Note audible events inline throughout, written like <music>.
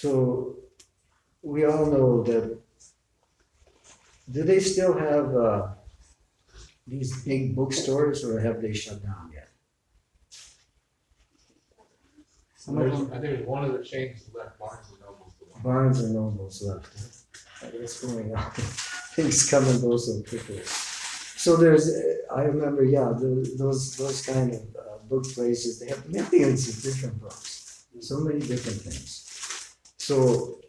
So we all know that. Do they still have uh, these big bookstores, or have they shut down yet? Some of There's, them, I think there's one of the chains left Barnes and Noble's the one. Barnes and Nobles left. huh? What's going on? <laughs> Things come and go so quickly. So there's, I remember, yeah, tho- those those kind of uh, book places. They have millions of different books, so many different things. So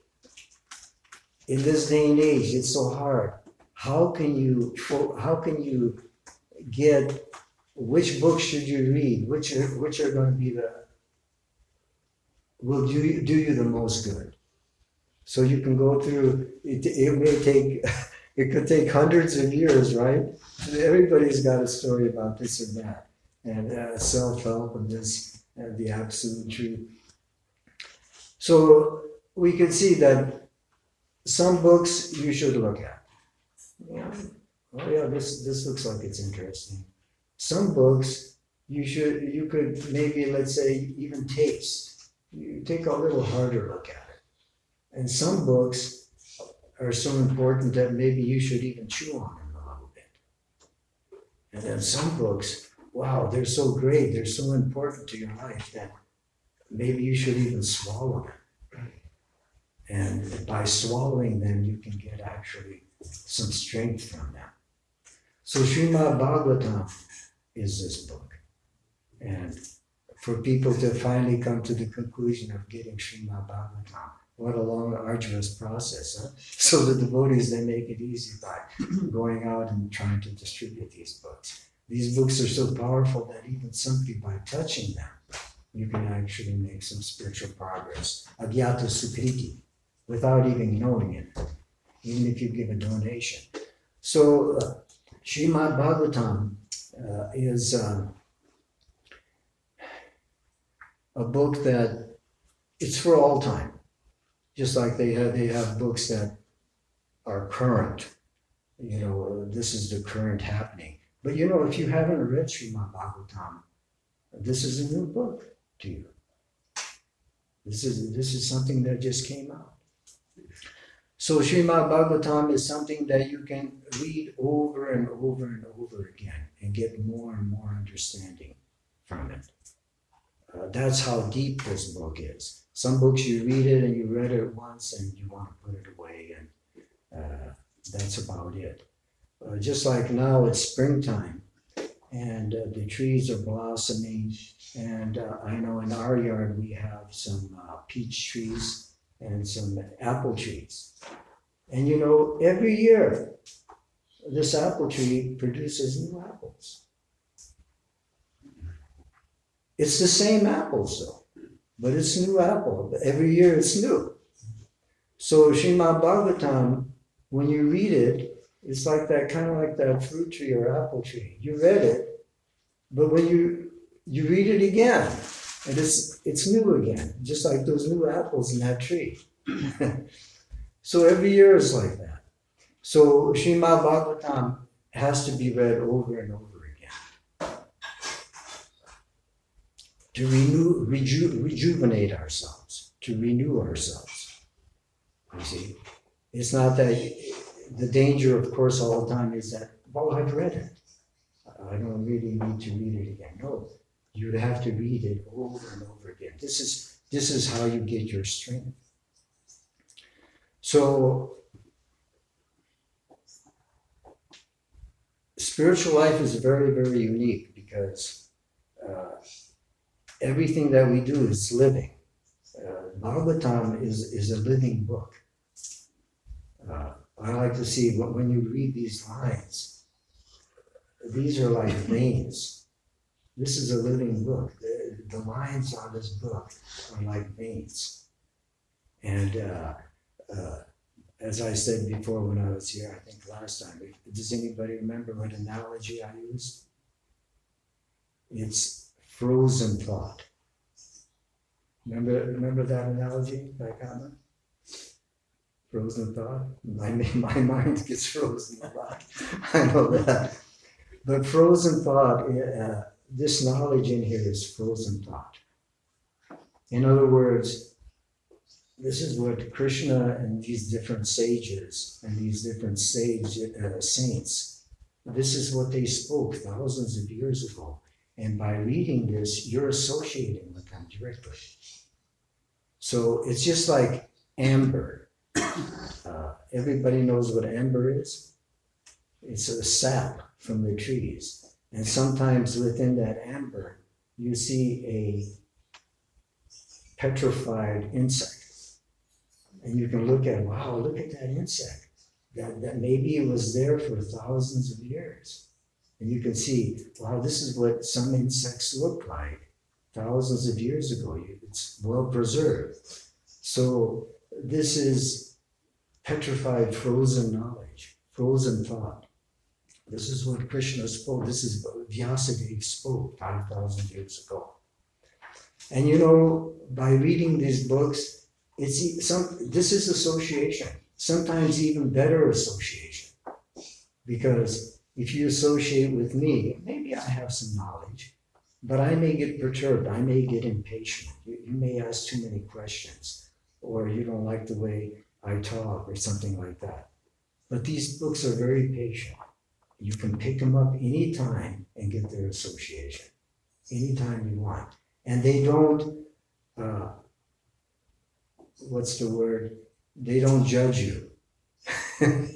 in this day and age, it's so hard. How can you how can you get which books should you read? Which are which are going to be the will do you, do you the most good? So you can go through. It, it may take <laughs> it could take hundreds of years, right? Everybody's got a story about this or that, and uh, self help and this and the absolute truth. So we can see that some books you should look at. Yeah. Oh yeah, this this looks like it's interesting. Some books you should you could maybe let's say even taste. You take a little harder look at it. And some books are so important that maybe you should even chew on them a little bit. And then some books, wow, they're so great, they're so important to your life that maybe you should even swallow them. And by swallowing them, you can get actually some strength from them. So Srimad Bhagavatam is this book. And for people to finally come to the conclusion of getting Srimad Bhagavatam, what a long, arduous process. Huh? <laughs> So the devotees, they make it easy by going out and trying to distribute these books. These books are so powerful that even simply by touching them, you can actually make some spiritual progress. Agyata Sukriti, without even knowing it, even if you give a donation. So, uh, Srimad Bhagavatam uh, is um, a book that it's for all time. Just like they have, they have books that are current. You know, this is the current happening. But you know, if you haven't read Srimad Bhagavatam, this is a new book to you. This is this is something that just came out. So Srimad Bhagavatam is something that you can read over and over and over again and get more and more understanding from it. Uh, that's how deep this book is. Some books you read it and you read it once and you want to put it away, and uh, that's about it. Uh, just like now it's springtime and uh, the trees are blossoming, and uh, I know in our yard we have some uh, peach trees and some apple trees. And you know, every year this apple tree produces new apples. It's the same apples though, but it's new apple. Every year it's new. So Srimad Bhagavatam, when you read it, it's like that kind of like that fruit tree or apple tree. You read it, but when you you read it again, and it's it's new again, just like those new apples in that tree. <clears throat> so every year is like that. So Srimad Bhagavatam has to be read over and over again to renew, reju, rejuvenate ourselves, to renew ourselves. You see, it's not that the danger, of course, all the time is that well, I've read it. I don't really need to read it again. No, you would have to read it over and over again. This is this is how you get your strength. So spiritual life is very, very unique because uh, everything that we do is living. Uh, Bhagavatam is, is a living book. Uh, I like to see when you read these lines, these are like veins. This is a living book. The, the lines on this book are like veins. And uh, uh, as I said before when I was here, I think last time, does anybody remember what analogy I used? It's frozen thought. Remember, remember that analogy by? Frozen thought? My, my <laughs> mind gets frozen a lot. <laughs> I know that. But frozen thought, uh, this knowledge in here is frozen thought. In other words, this is what Krishna and these different sages and these different sage uh, saints, this is what they spoke thousands of years ago. And by reading this, you're associating with them directly. So it's just like amber. <coughs> Uh, everybody knows what amber is. It's a sap from the trees. And sometimes within that amber, you see a petrified insect. And you can look at, wow, look at that insect. That, that maybe it was there for thousands of years. And you can see, wow, this is what some insects look like thousands of years ago. It's well preserved. So this is petrified, frozen knowledge, frozen thought. This is what Krishna spoke. This is Vyasadeva spoke 5,000 years ago. And you know, by reading these books, it's some. This is association. Sometimes even better association, because if you associate with me, maybe I have some knowledge, but I may get perturbed. I may get impatient. You, you may ask too many questions, or you don't like the way I talk, or something like that. But these books are very patient. You can pick them up anytime and get their association, anytime you want. And they don't, uh, what's the word? They don't judge you. <laughs>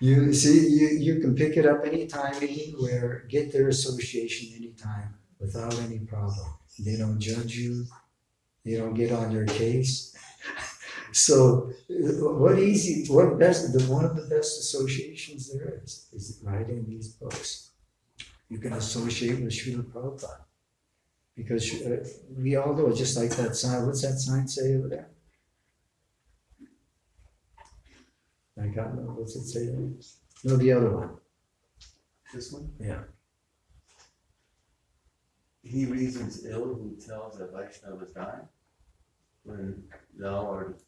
you see, you, you can pick it up anytime, anywhere, get their association anytime without any problem. They don't judge you, they don't get on your case. <laughs> so what easy what best the one of the best associations there is is writing these books. You can associate with Srila Prabhupada. Because uh, we all know, just like that sign, what's that sign say over there? I got no, what's it say? No, the other one. This one? Yeah. He reasons ill who tells that Vaishnava is dying, when thou art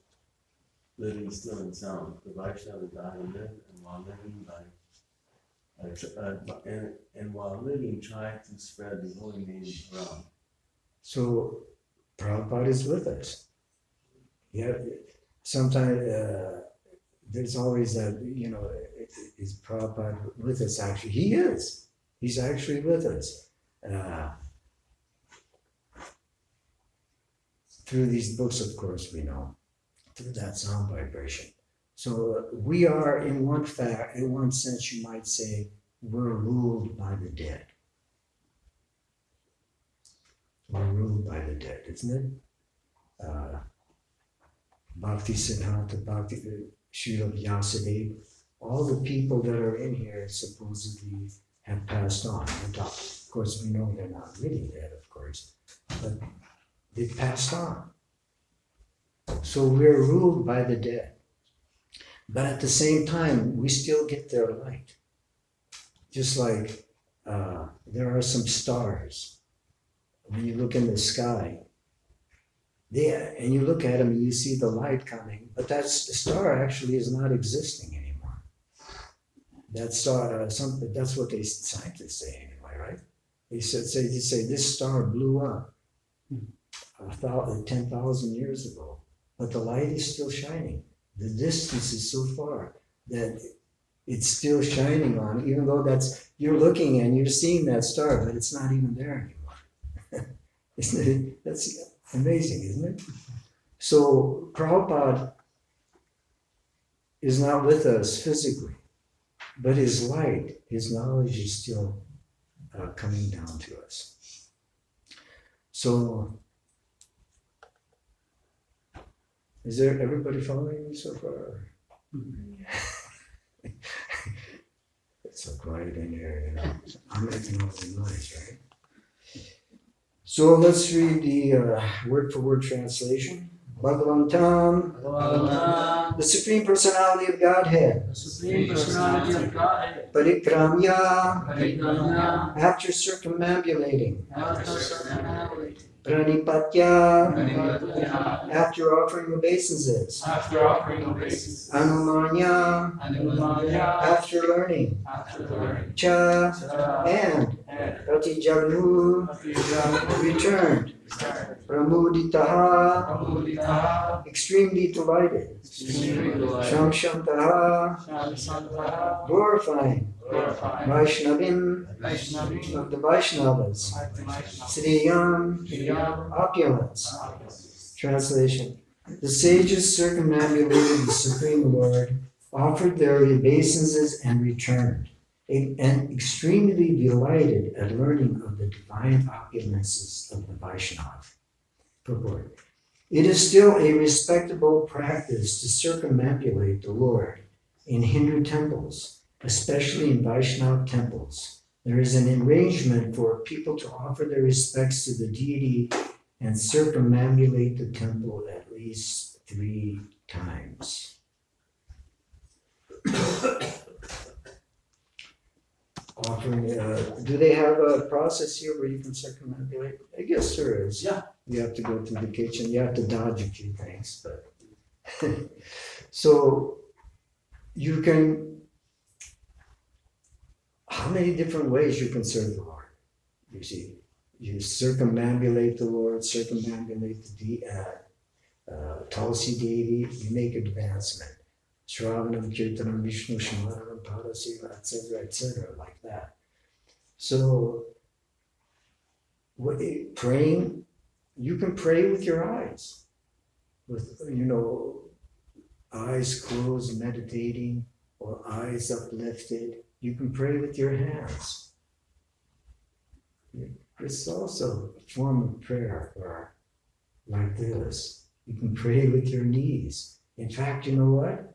living still and sound. The Vaishnava die and live, and while living, uh, uh, and, and while living, try to spread the holy name around. So Prabhupada is with us. Yeah, sometimes uh, there's always a, you know, is Prabhupada with us actually? He is. He's actually with us. Uh, through these books, of course, we know, through that sound vibration. So uh, we are, in one fact, in one sense, you might say, we're ruled by the dead. We're ruled by the dead, isn't it? Uh, Bhakti Siddhanta, Bhakti uh, Srila Vyasadeva, all the people that are in here supposedly have passed on. Of course, we know they're not really dead, of course, but they've passed on. So we're ruled by the dead. But at the same time, we still get their light. Just like uh, there are some stars. When you look in the sky, they, and you look at them and you see the light coming, but that star actually is not existing anymore. That star, uh, some, that's what they scientists say anyway, right? They said, say, they say this star blew up a thousand, 10,000 years ago, but the light is still shining. The distance is so far that it's still shining on, even though that's you're looking and you're seeing that star, but it's not even there anymore. <laughs> isn't it? That's amazing, isn't it? So Prabhupada is not with us physically, but his light, his knowledge is still uh, coming down to us. So Is there everybody following me so far? <laughs> it's so quiet in here, you know. I'm making all the noise, right? So let's read the uh, word for word translation. Bhagavantam, Bhagavantam, the Supreme Personality of Godhead, the Supreme Personality of Godhead, Parikramya, Parikramya, after circumambulating, after circumambulating, Pranipatya, Pranipatya, after offering obeisances, after offering obeisances, Anumanya, Anumanya, after learning, after learning, Cha, Cha, and Pratijagmuh returned. Pramuditaha. extremely delighted. Extremely delighted. Shamshantaha, glorifying. Vaishnavim, of the Vaishnavas. Sriyam, opulence. Translation The sages circumambulated the Supreme Lord, offered their obeisances, and returned, and extremely delighted at learning of the divine opulences of the Vaishnava. It is still a respectable practice to circumambulate the Lord in Hindu temples, especially in Vaishnava temples. There is an arrangement for people to offer their respects to the deity and circumambulate the temple at least three times. <coughs> Offering, uh, do they have a process here where you can circumambulate? I guess there is. Yeah. You have to go through the kitchen, you have to dodge a few things, but. <laughs> So you can, how many different ways you can serve the Lord? You see, you circumambulate the Lord, circumambulate the uh, uh, Tulsi Devi, you make advancement. Shravanam, Kirtanam, Vishnu, Smaranam, Padasiva, etc., etc., like that. So, what, praying, you can pray with your eyes, with, you know, eyes closed, meditating, or eyes uplifted. You can pray with your hands. It's also a form of prayer, or like this. You can pray with your knees. In fact, you know what?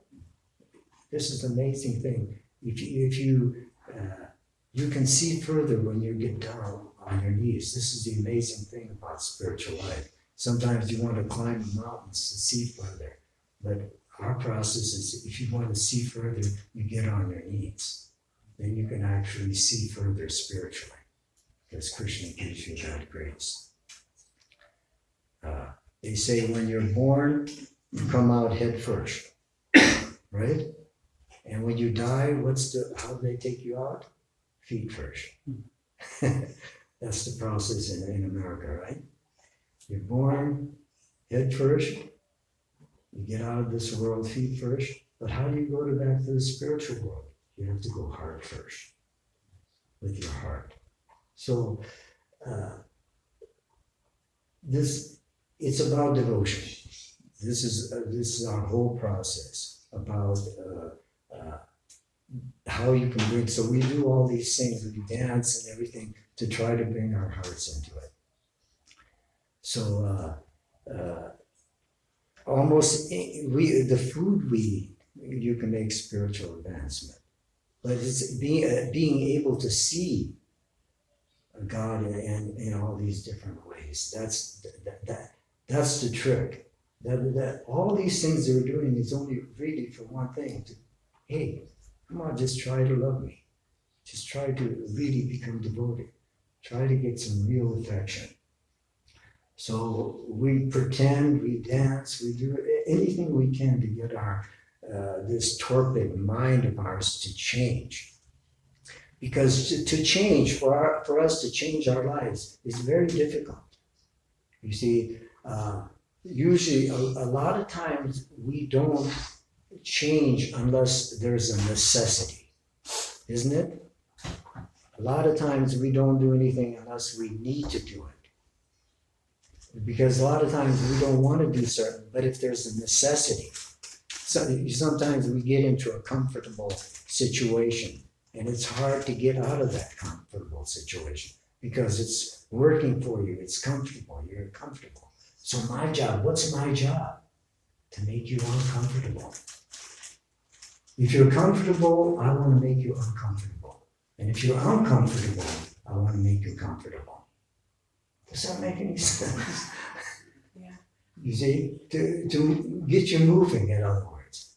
This is an amazing thing. If you, if you, uh, you can see further when you get down on your knees. This is the amazing thing about spiritual life. Sometimes you want to climb mountains to see further, but our process is if you want to see further, you get on your knees. Then you can actually see further spiritually because Krishna gives you that grace. Uh, they say when you're born, you come out head first, <coughs> right? And when you die, what's the how do they take you out? Feet first. <laughs> That's the process in, in America, right? You're born head first, you get out of this world feet first, but how do you go to back to the spiritual world? You have to go hard first, with your heart. So, uh, this it's about devotion. This is uh, this is our whole process about uh, uh, how you can bring. So we do all these things, we dance and everything to try to bring our hearts into it. So. Uh, uh, almost we the food we eat you can make spiritual advancement but it's being uh, being able to see god in, in, in all these different ways. That's that, that that's the trick. That, that all these things they're doing is only really for one thing to hey come on just try to love me. Just try to really become devoted. Try to get some real affection. So we pretend, we dance, we do anything we can to get our uh, this torpid mind of ours to change. Because to, to change for our, for us to change our lives is very difficult. You see, uh, usually a, a lot of times we don't change unless there's a necessity, isn't it? A lot of times we don't do anything unless we need to do it because a lot of times we don't want to do certain, but if there's a necessity, so sometimes we get into a comfortable situation and it's hard to get out of that comfortable situation because it's working for you, it's comfortable, you're comfortable. So my job, what's my job? To make you uncomfortable. If you're comfortable, I want to make you uncomfortable. And if you're uncomfortable, I want to make you comfortable. Does that make any <laughs> sense? Yeah. You see, to, to get you moving, in other words.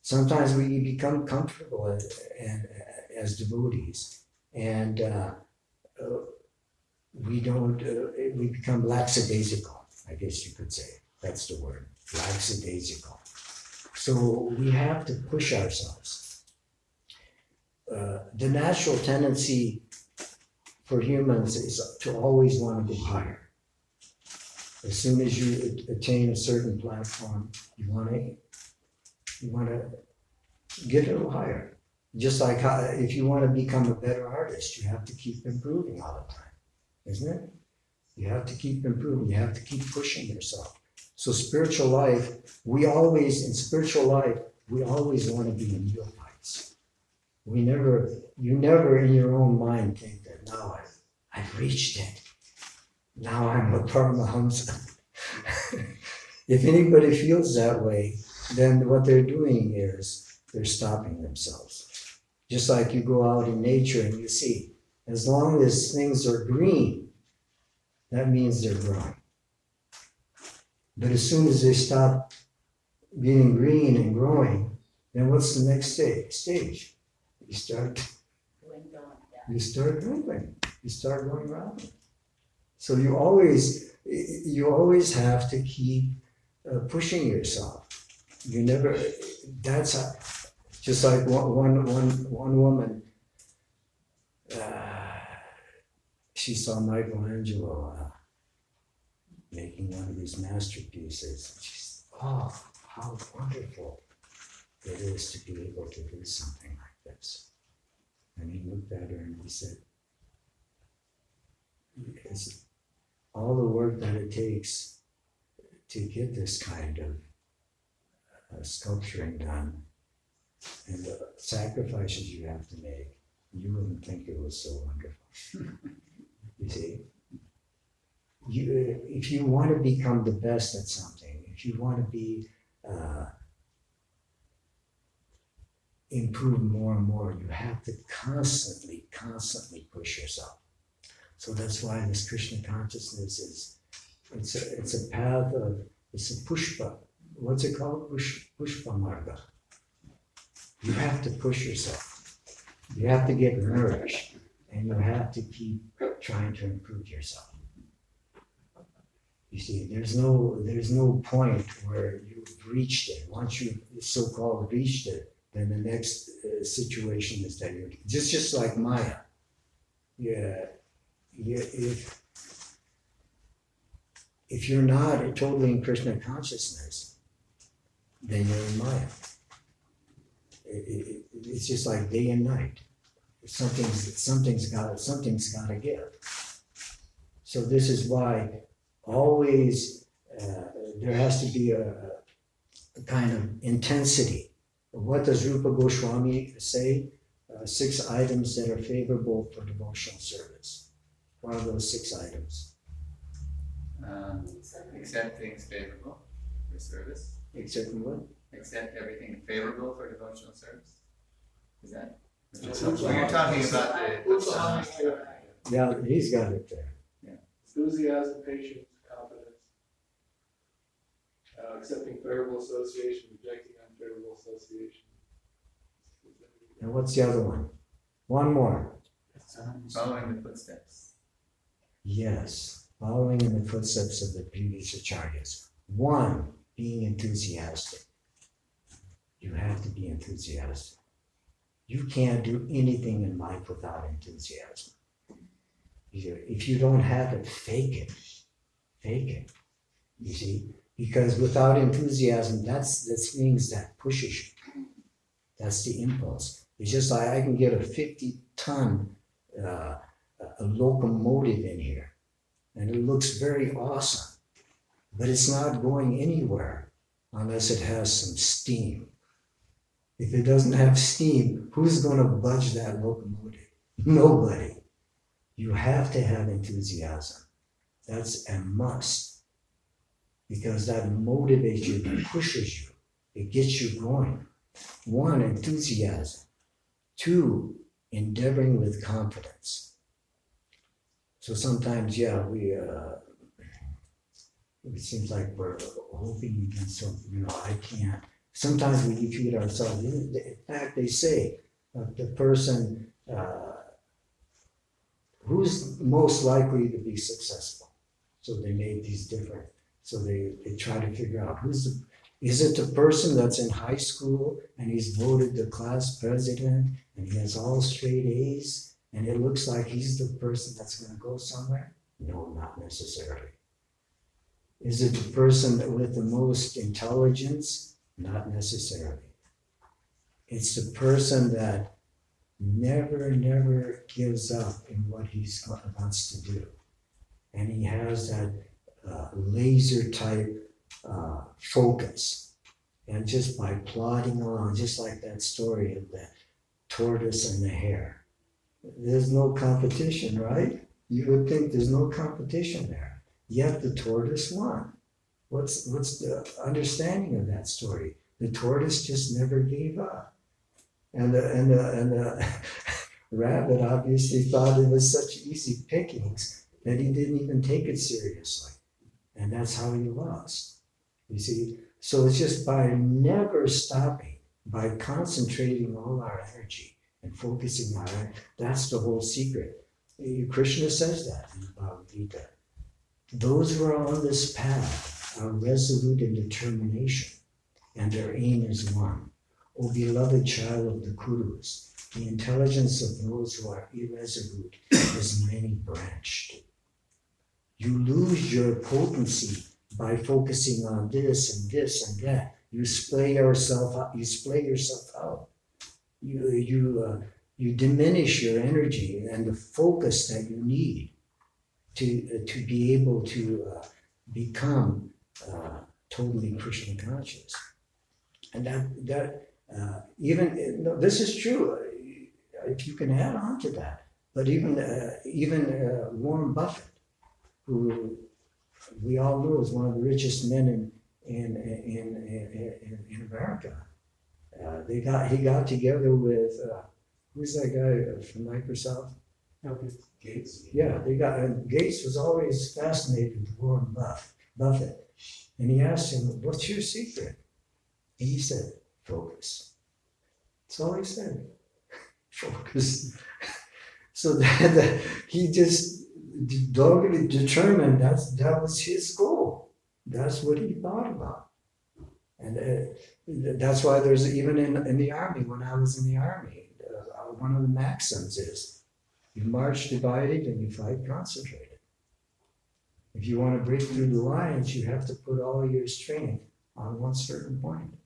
Sometimes we become comfortable as, as devotees, and uh, uh, we don't, uh, we become lackadaisical, I guess you could say. That's the word, lackadaisical. So we have to push ourselves. Uh, the natural tendency for humans is to always want to go higher As soon as you attain a certain platform, you wanna, you wanna get a little higher. Just like how, if you wanna become a better artist, you have to keep improving all the time, isn't it? You have to keep improving, you have to keep pushing yourself. So spiritual life, we always, in spiritual life, we always wanna be in neophytes. We never, you never in your own mind think that now I've, I've reached it. Now I'm a Paramahamsa. <laughs> if anybody feels that way, then what they're doing is they're stopping themselves. Just like you go out in nature and you see, as long as things are green, that means they're growing. But as soon as they stop being green and growing, then what's the next stage? Stage. You start you start moving. You start going around. So you always you always have to keep uh, pushing yourself. You never. That's how, just like one one one one woman. Uh, she saw Michelangelo uh, making one of his masterpieces. And she said, "Oh, how wonderful it is to be able to do something like this." And he looked at her and he said, all the work that it takes to get this kind of sculpturing done and the sacrifices you have to make, you wouldn't think it was so wonderful. <laughs> you see? You, if you want to become the best at something, if you want to be uh, improve more and more, you have to constantly, constantly push yourself. So that's why this Krishna consciousness is it's a it's a path of it's a pushti. What's it called? Push pushti marga. You have to push yourself. You have to get nourished and you have to keep trying to improve yourself. You see, there's no there's no point where you've reached it. Once you've so-called reached it, then the next uh, situation is that you're just just like Maya. Yeah, yeah. If if you're not totally in Krishna consciousness, in Maya. It, it, it's just like day and night. Something's something's got something's got to give. So this is why always uh, there has to be a, a kind of intensity what does Rupa Goswami say? Uh, six items that are favorable for devotional service. What are those six items? Um, accept things favorable for service, Except what? accept everything favorable for devotional service. Is that? That's Well, you're talking about the. Utsaha. Yeah, he's got it there. Yeah. Enthusiasm, patience, confidence. Uh, accepting favorable association, rejecting unfavorable association. And what's the other one? One more. Following the footsteps. Yes, following in the footsteps of the previous acharyas. One, being enthusiastic. You have to be enthusiastic. You can't do anything in life without enthusiasm. If you don't have it, fake it. Fake it. You see? Because without enthusiasm, that's the things that pushes you. That's the impulse. It's just like I can get a 50 ton uh, a locomotive in here and it looks very awesome, but it's not going anywhere unless it has some steam. If it doesn't have steam, who's going to budge that locomotive? Nobody. You have to have enthusiasm. That's a must because that motivates you, that pushes you, it gets you going. One, enthusiasm. Two, endeavoring with confidence. So sometimes, yeah, we, uh, it seems like we're hoping against something, you know, I can't. Sometimes we defeat ourselves. In fact, they say uh, the person uh, who's most likely to be successful. So they made these different. So they, they try to figure out who's the, is it the person that's in high school and he's voted the class president and he has all straight A's and it looks like he's the person that's going to go somewhere? No, not necessarily. Is it the person with the most intelligence? Not necessarily. It's the person that never, never gives up in what he's wants to do. And he has that uh, laser type uh, focus. And just by plodding along, just like that story of the tortoise and the hare, there's no competition, right? You would think there's no competition there. Yet the tortoise won. What's, what's the understanding of that story? The tortoise just never gave up. And the, and the, and the <laughs> rabbit obviously thought it was such easy pickings that he didn't even take it seriously. And that's how he lost. You see? So it's just by never stopping, by concentrating all our energy and focusing on it, that's the whole secret. Krishna says that in the Bhagavad Gita. Those who are on this path are resolute in determination, and their aim is one. O beloved child of the Kurus, the intelligence of those who are irresolute is many branched. You lose your potency by focusing on this and this and that. You splay yourself out. You splay yourself out. You you uh, you diminish your energy and the focus that you need to uh, to be able to uh, become uh, totally Krishna conscious. And that that uh, even no, this is true. If you can add on to that, but even uh, even Warren Buffett, who we all know is one of the richest men in in in in, in America. Uh, they got he got together with uh, who's that guy from Microsoft? Gates. Yeah, they got and Gates was always fascinated with Warren Buff, Buffett, and he asked him, "What's your secret?" And he said, "Focus." That's all he said. <laughs> Focus. <laughs> so <laughs> that, that he just doggedly determined that's that was his goal. That's what he thought about, and uh, that's why there's even in in the army. When I was in the army, uh, one of the maxims is, you march divided and you fight concentrated. If you want to break through the lines, you have to put all your strength on one certain point.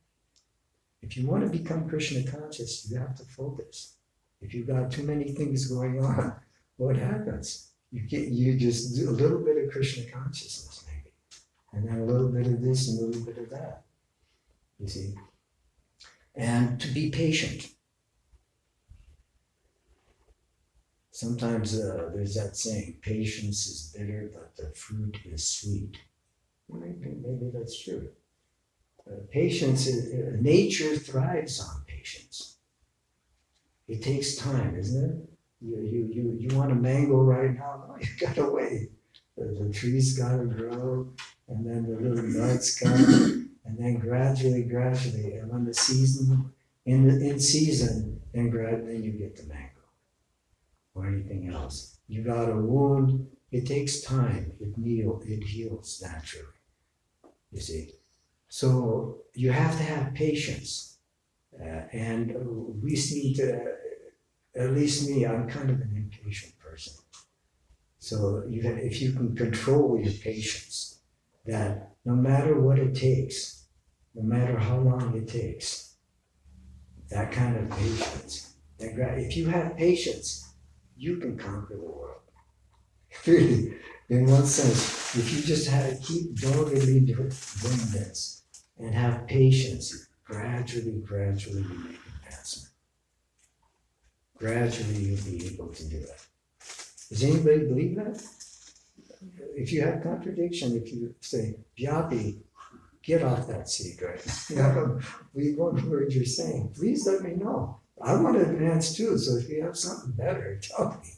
If you want to become Krishna conscious, you have to focus. If you've got too many things going on, <laughs> what happens? you get you just do a little bit of Krishna consciousness maybe, and then a little bit of this and a little bit of that. You see, and to be patient. Sometimes uh, there's that saying, patience is bitter, but the fruit is sweet. Maybe, maybe that's true. Uh, patience, is, uh, nature thrives on patience. It takes time, isn't it? you, you, you, you want a mango right now? No, <laughs> you gotta wait. The, the trees gotta grow, and then the little nuts come, and then gradually, gradually, and when the season, in the in season, then gradually you get the mango or anything else. You got a wound, it takes time. It heal, it heals naturally. You see, so you have to have patience, uh, and we seem to at least me, I'm kind of an impatient person. So you if you can control your patience, that no matter what it takes, no matter how long it takes, that kind of patience, that if you have patience, you can conquer the world. <laughs> Really, in one sense, if you just have keep doggedly doing this and have patience, gradually, gradually you make advancement gradually you'll be able to do it. Does anybody believe that? If you have contradiction, if you say, Vyapi, get off that seat <laughs> we won't heard you're saying. Please let me know. I want to advance too, so if you have something better, <laughs> tell me.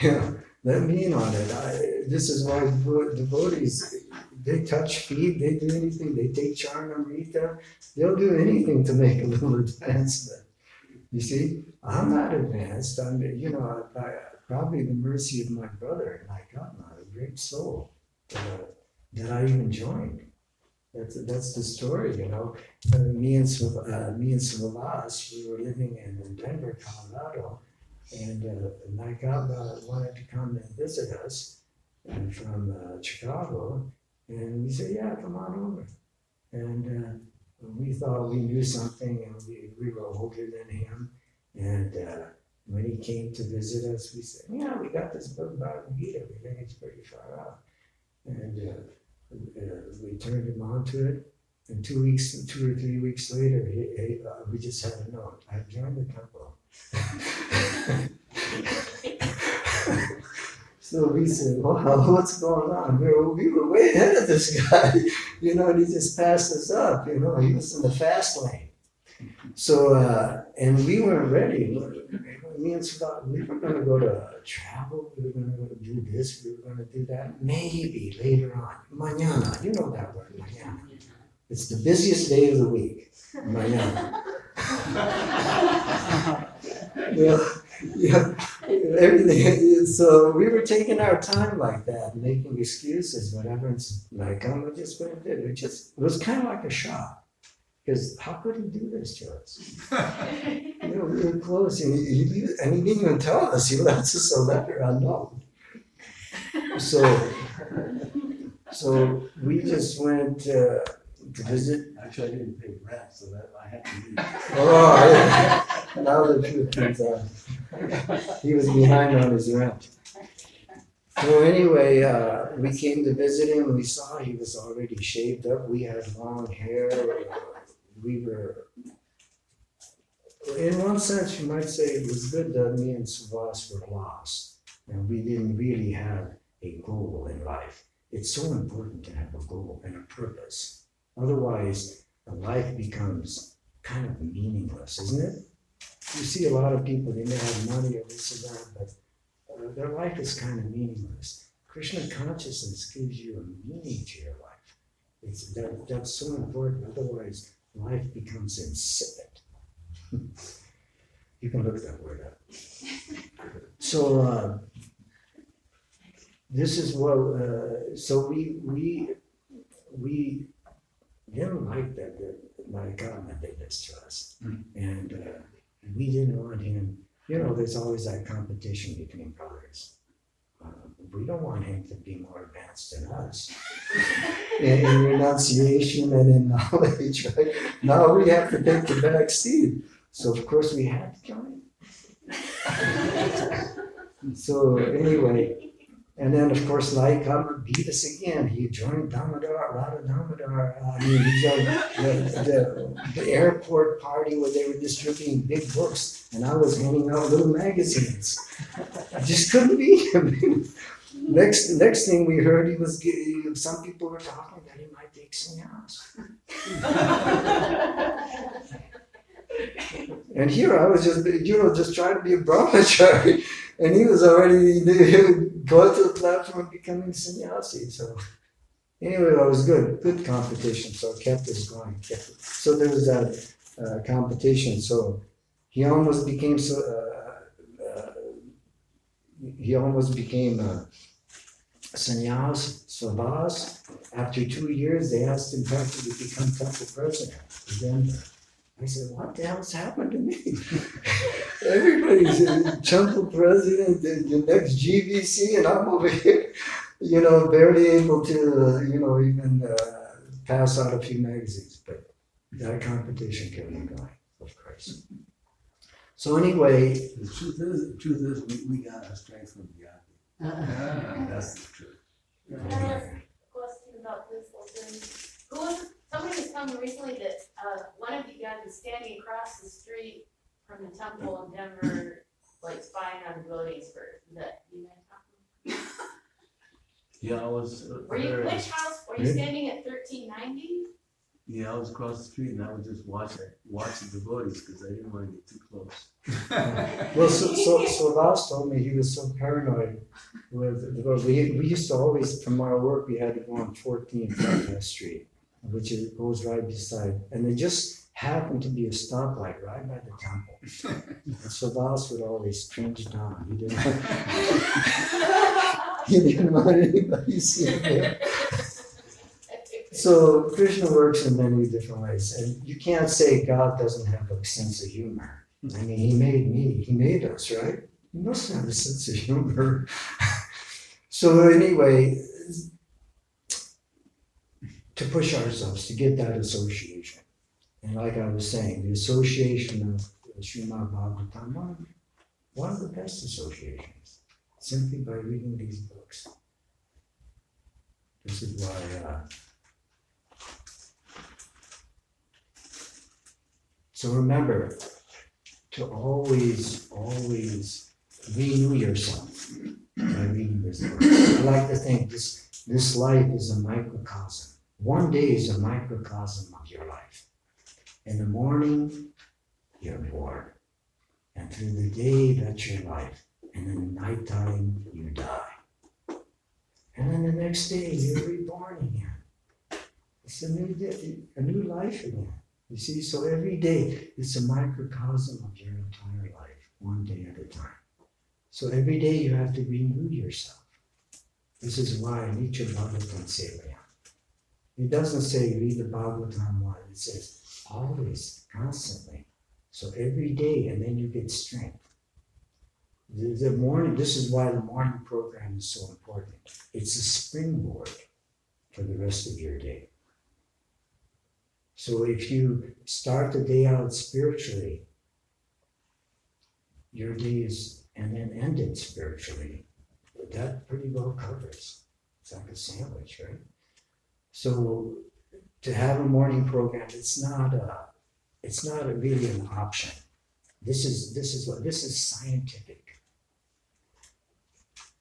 Yeah, let me in on it. I, this is why devotees, they touch feet, they do anything, they take charnamrita, they'll do anything to make a little <laughs> advancement. You see, I'm not advanced. I'm, you know, I, I, probably the mercy of my brother, and I got a great soul uh, that I even joined. That's, that's the story, you know. Uh, me and uh, me and Slavas, we were living in, Denver, Colorado, and uh, Naikaba wanted to come and visit us and from uh, Chicago, And we said, yeah, come on over. And uh, we thought we knew something and we, we were older than him. And uh, when he came to visit us, we said, yeah, we got this book by Gita. We think it's pretty far out. And uh, we turned him on to it. And two weeks, two or three weeks later, he, he, uh, we just had a note. I joined the temple. <laughs> so we said, "Wow, what's going on?" We were, we were way ahead of this guy, <laughs> you know, and he just passed us up. You know, he was in the fast lane. So, uh, and we weren't ready. Me and Scott, we were going to go to travel. We were going to go to do this. We were going to do that. Maybe later on, mañana. You know that word, mañana. It's the busiest day of the week. Mañana. well, <laughs> yeah, everything. So we were taking our time like that, making excuses, whatever. It's like, oh, we just went did it. Just it was kind of like a shock. Because how could he do this to us? You <laughs> know, we were close, and he, he, and he didn't even tell us. He left us a letter unknown. So, so we just went uh, to visit Actually, I didn't pay rent, so that I had to leave. Oh, yeah. now the truth comes out. He was behind on his rent. So anyway, uh, we came to visit him. We saw he was already shaved up. We had long hair. We were, in one sense, you might say it was good that me and Savas were lost, and we didn't really have a goal in life. It's so important to have a goal and a purpose. Otherwise, the life becomes kind of meaningless, isn't it? You see a lot of people, they may have money or this or that, but uh, their life is kind of meaningless. Krishna consciousness gives you a meaning to your life. It's, that, that's so important, otherwise, life becomes insipid. you can look that word up. So, uh, this is what, uh, so we, we, we didn't like that, that my God did this to us. And uh, we didn't want him, you know, there's always that competition between brothers. We don't want him to be more advanced than us <laughs> in, in renunciation and in <laughs> knowledge, right? Now we have to take the back seat. So, of course, we had to join. <laughs> so, anyway, and then, of course, Lai Kama beat us again. He joined Damodar, Radha Damodar. I mean, he joined the, the, the airport party where they were distributing big books, and I was handing out little magazines. I just couldn't beat him. Next, next thing we heard, he was some people were talking that he might take sannyas. <laughs> And here I was just, you know, just trying to be a brahmachari, <laughs> and he was already <laughs> going to the platform and becoming sannyasi. So anyway, that was good, good competition. So it kept us going. Kept it. So there was that uh, competition. So he almost became so. Uh, uh, he almost became a sannyas, savas. After two years, they asked him practically to become temple president. And then I said, what the hell's happened to me? <laughs> Everybody's a temple president, the, the next GBC, and I'm over here, you know, barely able to, uh, you know, even uh, pass out a few magazines. But that competition kept me going, of course. So anyway, The truth is, the truth is, we, we got our strength from Yaki. Ah. That's the truth. Can I ask question about this whole? Who was, somebody was telling me recently that, uh, one of you guys is standing across the street from the temple in Denver, like spying on devotees for, is that you guys talking? Yeah, I was. Were you, which house, were you standing at thirteen ninety? Yeah, I was across the street and I was just watch watching, watching the devotees because I didn't want to get too close. <laughs> well, so, so, so Lars told me he was so paranoid with, the- we, we used to always, from our work, we had to go on 14 Flatbush Street, which is, goes right beside, and there just happened to be a stoplight right by the temple. And <laughs> so Lars would always cringe down. He didn't, <laughs> he didn't want anybody seeing him. So Krishna works in many different ways, and you can't say God doesn't have a sense of humor. I mean, He made me, He made us, right? He must have a sense of humor. <laughs> so anyway, to push ourselves to get that association. And like I was saying, the association of Srimad Bhagavatam, one of, the best associations, simply by reading these books. This is why, uh, so remember to always, always renew yourself by reading this book. I like to think this, this life is a microcosm. One day is a microcosm of your life. In the morning, you're born. And through the day, that's your life. And in the nighttime, you die. And then the next day, you're reborn again. It's a new day, a new life again. You see, so every day, it's a microcosm of your entire life, one day at a time. So every day, you have to renew yourself. This is why Nityam Bhagavatam Sevaya. It doesn't say read the Bhagavatam one, it says always, constantly. So every day, and then you get strength. The, the morning, this is why the morning program is so important. It's a springboard for the rest of your day. So if you start the day out spiritually, your day is, and then end it spiritually, that pretty well covers. It's like a sandwich, right? So to have a morning program, it's not a, it's not a really an option. This is this is what this is scientific.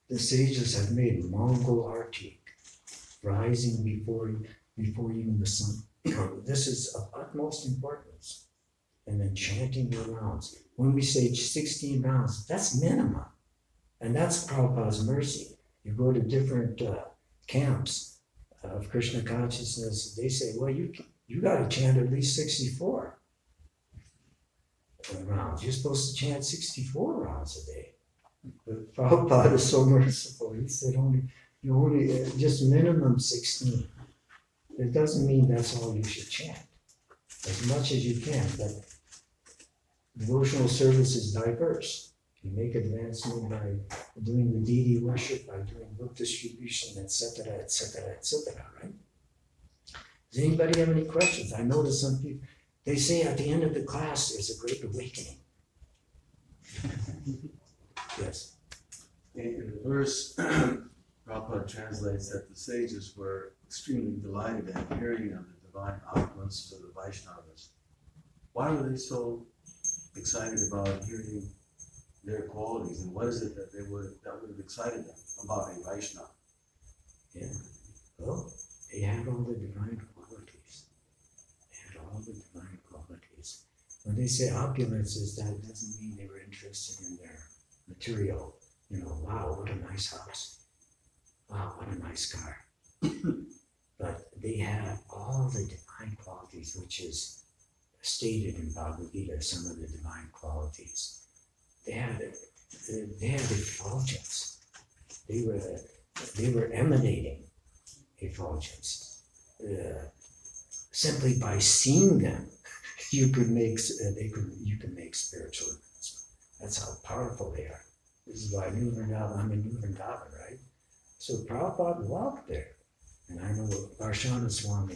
The sages have made Mangala Arati rising before before even the sun. This is of utmost importance. And then chanting your rounds. When we say 16 rounds, that's minimum. And that's Prabhupada's mercy. You go to different uh, camps of Krishna consciousness, they say, well, you you got to chant at least 64 rounds. You're supposed to chant 64 rounds a day. But Prabhupada is so <laughs> merciful. He said only you only uh, just minimum 16. It doesn't mean that's all you should chant. As much as you can, but devotional service is diverse. You make advancement by doing the deity worship, by doing book distribution, etc., etc., etc., right? Does anybody have any questions? I notice some people, they say at the end of the class, there's a great awakening. <laughs> yes. In the verse, <clears throat> Prabhupada translates that the sages were extremely delighted at hearing of the divine opulence of the Vaishnavas. Why were they so excited about hearing their qualities, and what is it that they would that would have excited them about a Vaishnava? Yeah. Well, they had all the divine qualities. They had all the divine qualities. When they say opulences, that doesn't mean they were interested in their material. You know, wow, what a nice house. Wow, what a nice car. <laughs> they had all the divine qualities, which is stated in Bhagavad Gita, some of the divine qualities. They had they had effulgence. They were they were emanating effulgence. Uh, simply by seeing them, <laughs> you could make uh, they could you can make spiritual advancement. That's how powerful they are. This is why New Vrindavan, I'm in New Vrindavan, right? So Prabhupada walked there. And I know Varshana Swami,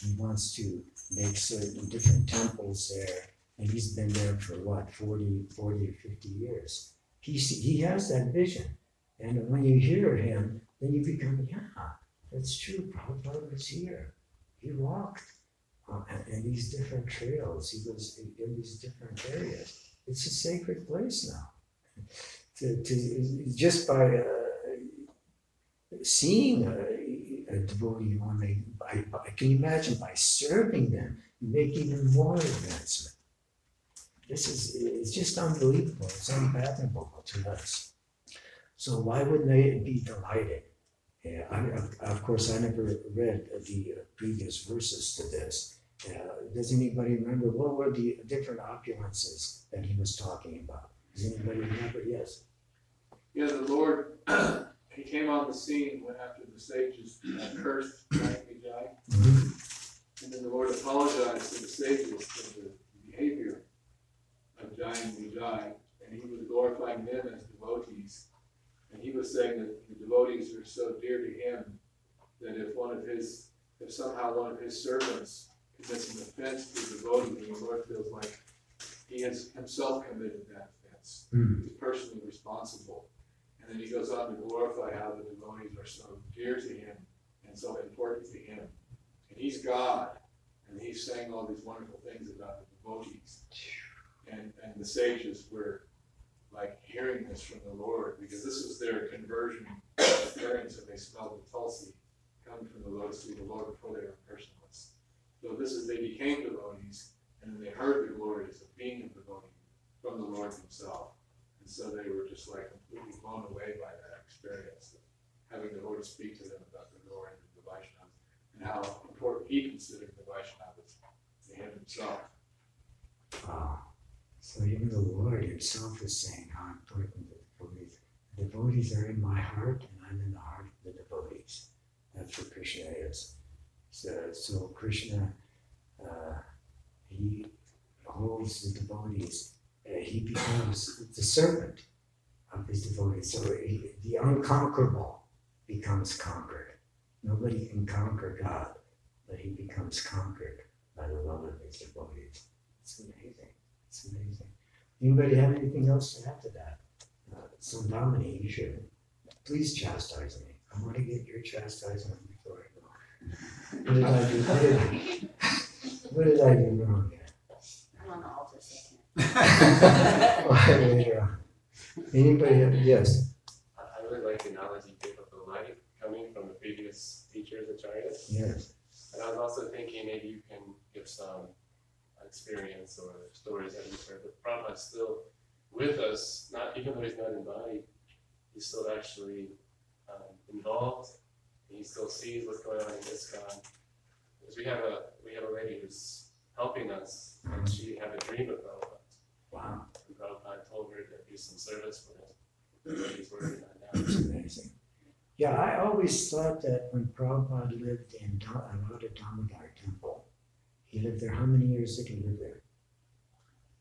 he wants to make certain different temples there. And he's been there for what, 40, 40 or 50 years. He, he has that vision. And when you hear him, then you become, yeah, that's true. Prabhupada was here. He walked uh, in these different trails. He was in, these different areas. It's a sacred place now. to, to, just by uh, seeing a devotee on a, by, by, can imagine by serving them, you make more advancement. This is it's just unbelievable. It's unfathomable to us. So why wouldn't they be delighted? Yeah, I, of course, I never read the previous verses to this. Uh, does anybody remember what were the different opulences that he was talking about? Does anybody remember? Yes. Yeah, the Lord, <clears throat> he came on the scene when after the sages cursed. Mm-hmm. And then the Lord apologized to the sages for the behavior of Jai and Vijay, and he was glorifying them as devotees. And he was saying that the devotees are so dear to him that if one of his, if somehow one of his servants commits an offense to the devotee, then the Lord feels like he has himself committed that offense. Hmm. He's personally responsible. And then he goes on to glorify how the devotees are so dear to him and so important to him. And he's God, and he's saying all these wonderful things about the devotees. And, and the sages were like hearing this from the Lord, because this was their conversion experience, and they smelled the tulsi coming from the lotus feet of the Lord before they were personalists. So this is, they became devotees, and then they heard the glories of being a devotee from the Lord himself. So they were just like completely blown away by that experience, of having the Lord speak to them about the glory of the Vaishnavas, and how important he considered the Vaishnavas to him himself. Wow. So even the Lord Himself is saying how important the devotees. The devotees are in my heart, and I'm in the heart of the devotees. That's what Krishna is. So, so Krishna, uh, he holds the devotees. He becomes the servant of his devotees. So he, the unconquerable becomes conquered. Nobody can conquer God, but he becomes conquered by the love of his devotees. It's amazing. It's amazing. Anybody have anything else to add to that? Uh, Dominic, you should please chastise me. I want to get your chastisement before I go. What did I do? What did I do wrong here? I'm on the altar second. Later on. <laughs> Anybody have, yes, I really like the analogy you gave of the light coming from the previous teachers at Charitas. yes. And I was also thinking maybe you can give some experience or stories that you've heard. But Prabhupada's still with us, not even though he's not embodied, he's still actually um, involved. And he still sees what's going on in ISKCON. Because we have a we have a lady who's helping us, and she had a dream of Prabhupada. Wow, And Prabhupada told her to do some service for him. So he's working on that. that's amazing. Yeah, I always thought that when Prabhupada lived in Da- uh, Radha Damodar temple, he lived there, how many years did he live there?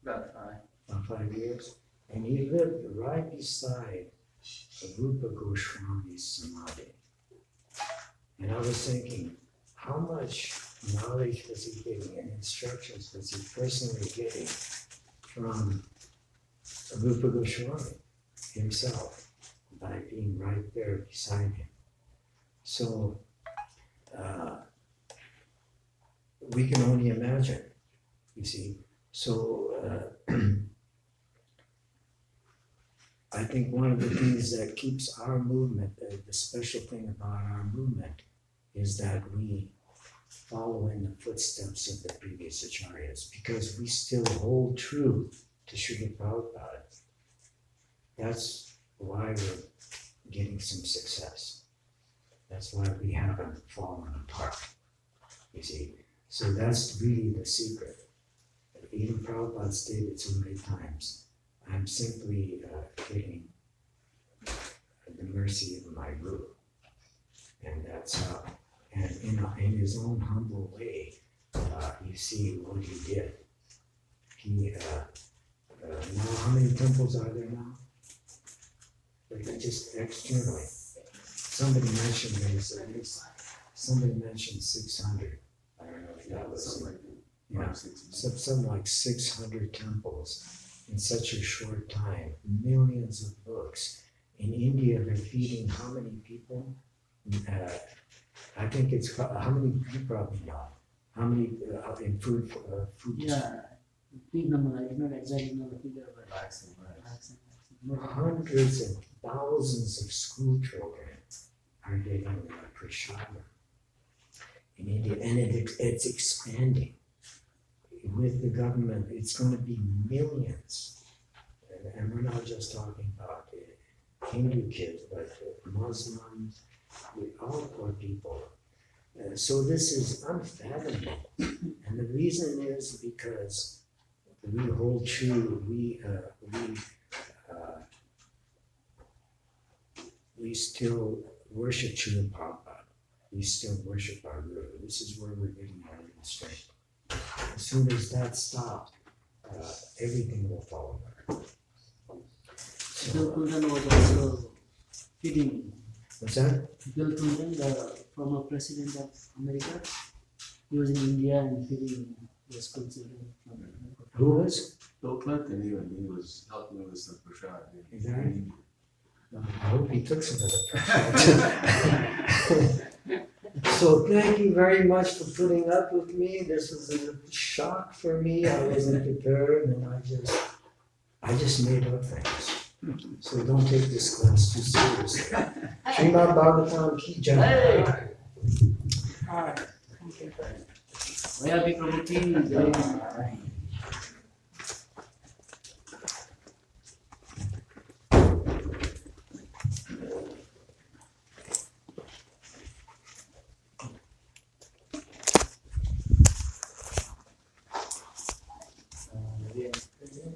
About five. about five years, and he lived right beside the Rupa Goswami's samadhi. And I was thinking, how much knowledge was he getting and instructions was he personally getting from Rupa Goswami himself by being right there beside him? So, uh, we can only imagine, you see. So, uh, <clears throat> I think one of the things that keeps our movement, uh, the special thing about our movement, is that we follow in the footsteps of the previous acharyas because we still hold true to Srila Prabhupada. That's why we're getting some success. That's why we haven't fallen apart. You see, so that's really the secret. Even Prabhupada stated so many times, I'm simply uh, getting the mercy of my guru. And that's how, and in, in his own humble way, uh, you see what he did. He, uh, uh, now, how many temples are there now? Like just externally. Somebody mentioned there's at least, somebody mentioned six hundred. I don't know if that was. Something like Yeah, five, six some, some like six hundred temples in such a short time, millions of books. In India, they're feeding how many people? Uh, I think it's, how many, you probably know, how many, uh, in food, uh, food. Yeah, big number, I did not exactly know the figure, but. Relaxing, right. Hundreds and thousands of school children are getting uh, prashadam in India, and it, it's expanding. With the government, it's gonna be millions. And, and we're not just talking about uh, Hindu kids, but uh, Muslims, we all poor people. Uh, so this is unfathomable. And the reason is because we hold true, we, uh, we uh, we still worship Srila Prabhupada. We still worship our Guru. This is where we're getting our strength. As soon as that stops, uh, everything will fall apart. So, was also feeding What's that? Bill Clinton, the former president of America, he was in India and feeding the school. Who was? Bill Clinton, even, he was helping with some prashad. Is that? I hope he took some of the So thank you very much for putting up with me. This was a shock for me. I wasn't prepared and I just, I just made up things. So don't take this class too seriously. Srimad Bhagavatam ki jai. Hey! Vaya Vikramaji, jai.